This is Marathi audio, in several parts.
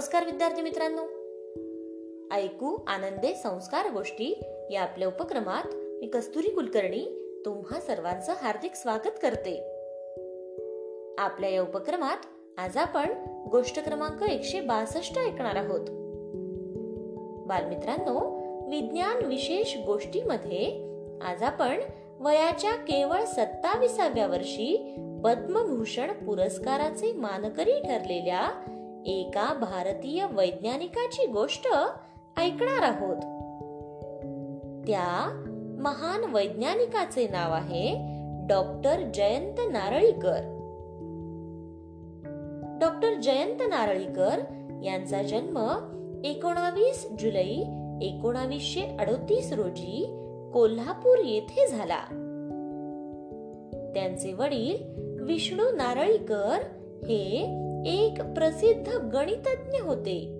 नमस्कार विद्यार्थी मित्रांनो. ऐकू आनंदे संस्कार गोष्टी या आपल्या उपक्रमात मी कस्तुरी कुलकर्णी तुम्हा सर्वांचं हार्दिक स्वागत करते. आपल्या या उपक्रमात आज आपण गोष्ट क्रमांक एकशे बासष्ट ऐकणार आहोत. बालमित्रांनो विज्ञान विशेष गोष्टीमध्ये आज आपण वयाच्या केवळ सत्ताविसाव्या वर्षी पद्मभूषण पुरस्काराचे मानकरी ठरलेल्या एका भारतीय वैज्ञानिकाची गोष्ट ऐकणार आहोत. त्या महान वैज्ञानिकाचे नाव आहे डॉक्टर जयंत नारळीकर. डॉक्टर जयंत नारळीकर यांचा जन्म एकोणावीस जुलै एकोणावीसशे अडतीस रोजी कोल्हापूर येथे झाला. त्यांचे वडील विष्णू नारळीकर हे एक प्रसिद्ध गणितज्ञ होते.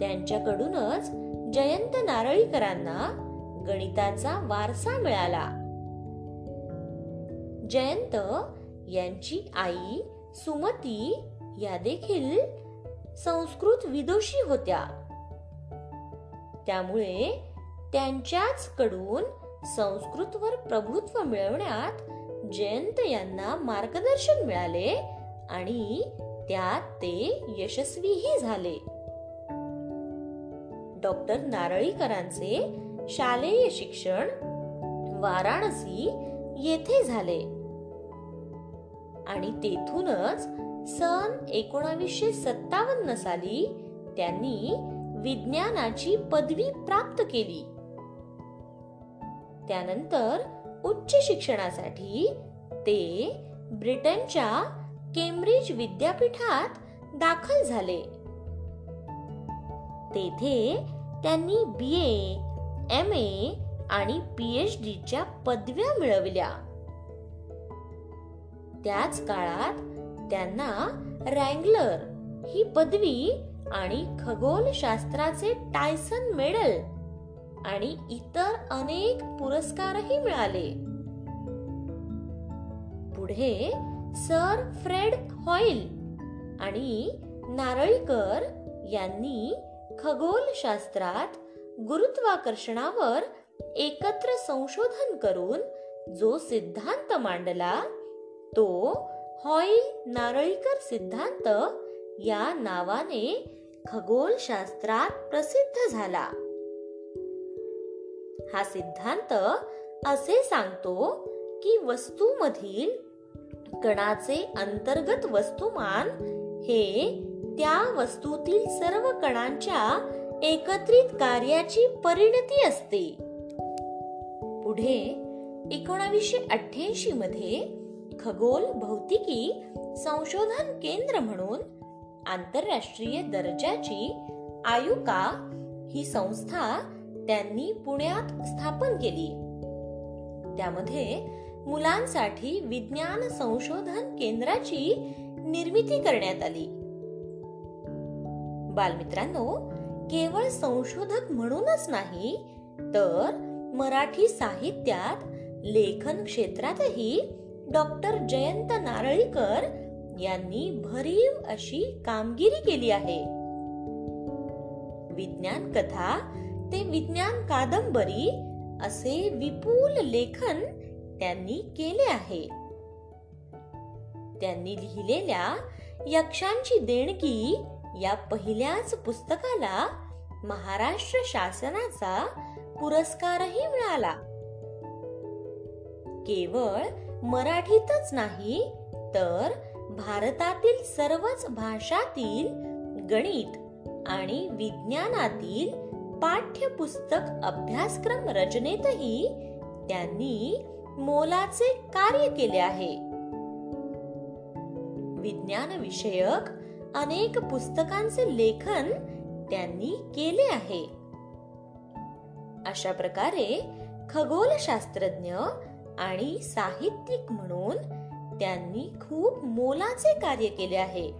त्यांच्याकडूनच जयंत नारळीकरांना गणिताचा वारसा मिळाला. जयंत यांची आई सुमती या देखील संस्कृत विदोषी होत्या. त्यामुळे त्यांच्याच कडून संस्कृतवर प्रभुत्व मिळवण्यात जयंत यांना मार्गदर्शन मिळाले आणि त्यात ते यशस्वीही झाले. डॉक्टर नारळीकरांचे शालेय शिक्षण वाराणसी येथे झाले. आणि तेथूनच सन एकोणावीसशे सत्तावन्न साली त्यांनी विज्ञानाची पदवी प्राप्त केली. त्यानंतर उच्च शिक्षणासाठी ते ब्रिटनच्या केम्ब्रिज विद्यापीठात दाखल झाले. तेथे त्यांनी बी ए एम ए आणि पीएच च्या पदव्या मिळवल्या. त्याच काळात त्यांना रँगलर ही पदवी आणि खगोलशास्त्राचे टायसन मेडल आणि इतर अनेक पुरस्कारही मिळाले. पुढे सर फ्रेड हॉईल आणि नारळीकर यांनी खगोलशास्त्रात गुरुत्वाकर्षणावर एकत्र संशोधन करून जो सिद्धांत मांडला तो हॉईल नारळीकर सिद्धांत या नावाने खगोलशास्त्रात प्रसिद्ध झाला. हा सिद्धांत असे सांगतो की वस्तूमधील कणाचे अंतर्गत वस्तुमान हे त्या वस्तूतील सर्व कणांच्या एकत्रित कार्याची परिणती असते. पुढे एकोणावीसशे अठ्ठ्याऐंशी मध्ये खगोल भौतिकी संशोधन केंद्र म्हणून आंतरराष्ट्रीय दर्जाची आयुका ही संस्था त्यांनी पुण्यात स्थापन केली. त्यामध्ये मुलांसाठी विज्ञान संशोधन केंद्राची निर्मिती करण्यात आली. बालमित्रांनो केवळ संशोधक म्हणूनच नाही तर मराठी साहित्यात लेखन क्षेत्रातही डॉक्टर जयंत नारळीकर यांनी भरीव अशी कामगिरी केली आहे. विज्ञान कथा ते विज्ञान कादंबरी असे विपुल लेखन त्यांनी केले आहे. त्यांनी लिहिलेल्या यक्षांची देणगी या पहिल्याच पुस्तकाला महाराष्ट्र शासनाचा पुरस्कारही मिळाला. केवळ मराठीतच नाही तर भारतातील सर्वच भाषातील गणित आणि विज्ञानातील पाठ्यपुस्तक अभ्यासक्रम रचनेतही त्यांनी मोलाचे कार्य केले आहे. विज्ञान विषयक अनेक पुस्तकांचे लेखन त्यांनी केले आहे. अशा प्रकारे खगोलशास्त्रज्ञ आणि साहित्यिक म्हणून त्यांनी खूप मोलाचे कार्य केले आहे.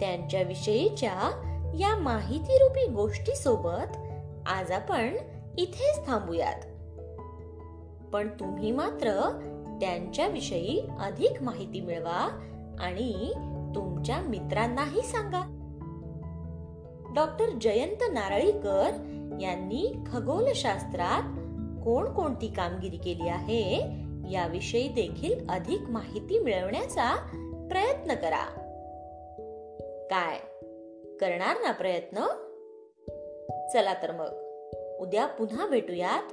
त्यांच्याविषयीच्या या माहितीरूपी गोष्टीसोबत आज आपण इथेच थांबूयात. पण तुम्ही मात्र त्यांच्याविषयी अधिक माहिती मिळवा आणि तुमच्या मित्रांनाही सांगा. डॉक्टर जयंत नारळीकर यांनी खगोलशास्त्रात कोणकोणती कामगिरी केली आहे याविषयी देखील अधिक माहिती मिळवण्याचा प्रयत्न करा. काय? करणार ना प्रयत्न? चला तर मग. उद्या पुन्हा भेटूयात.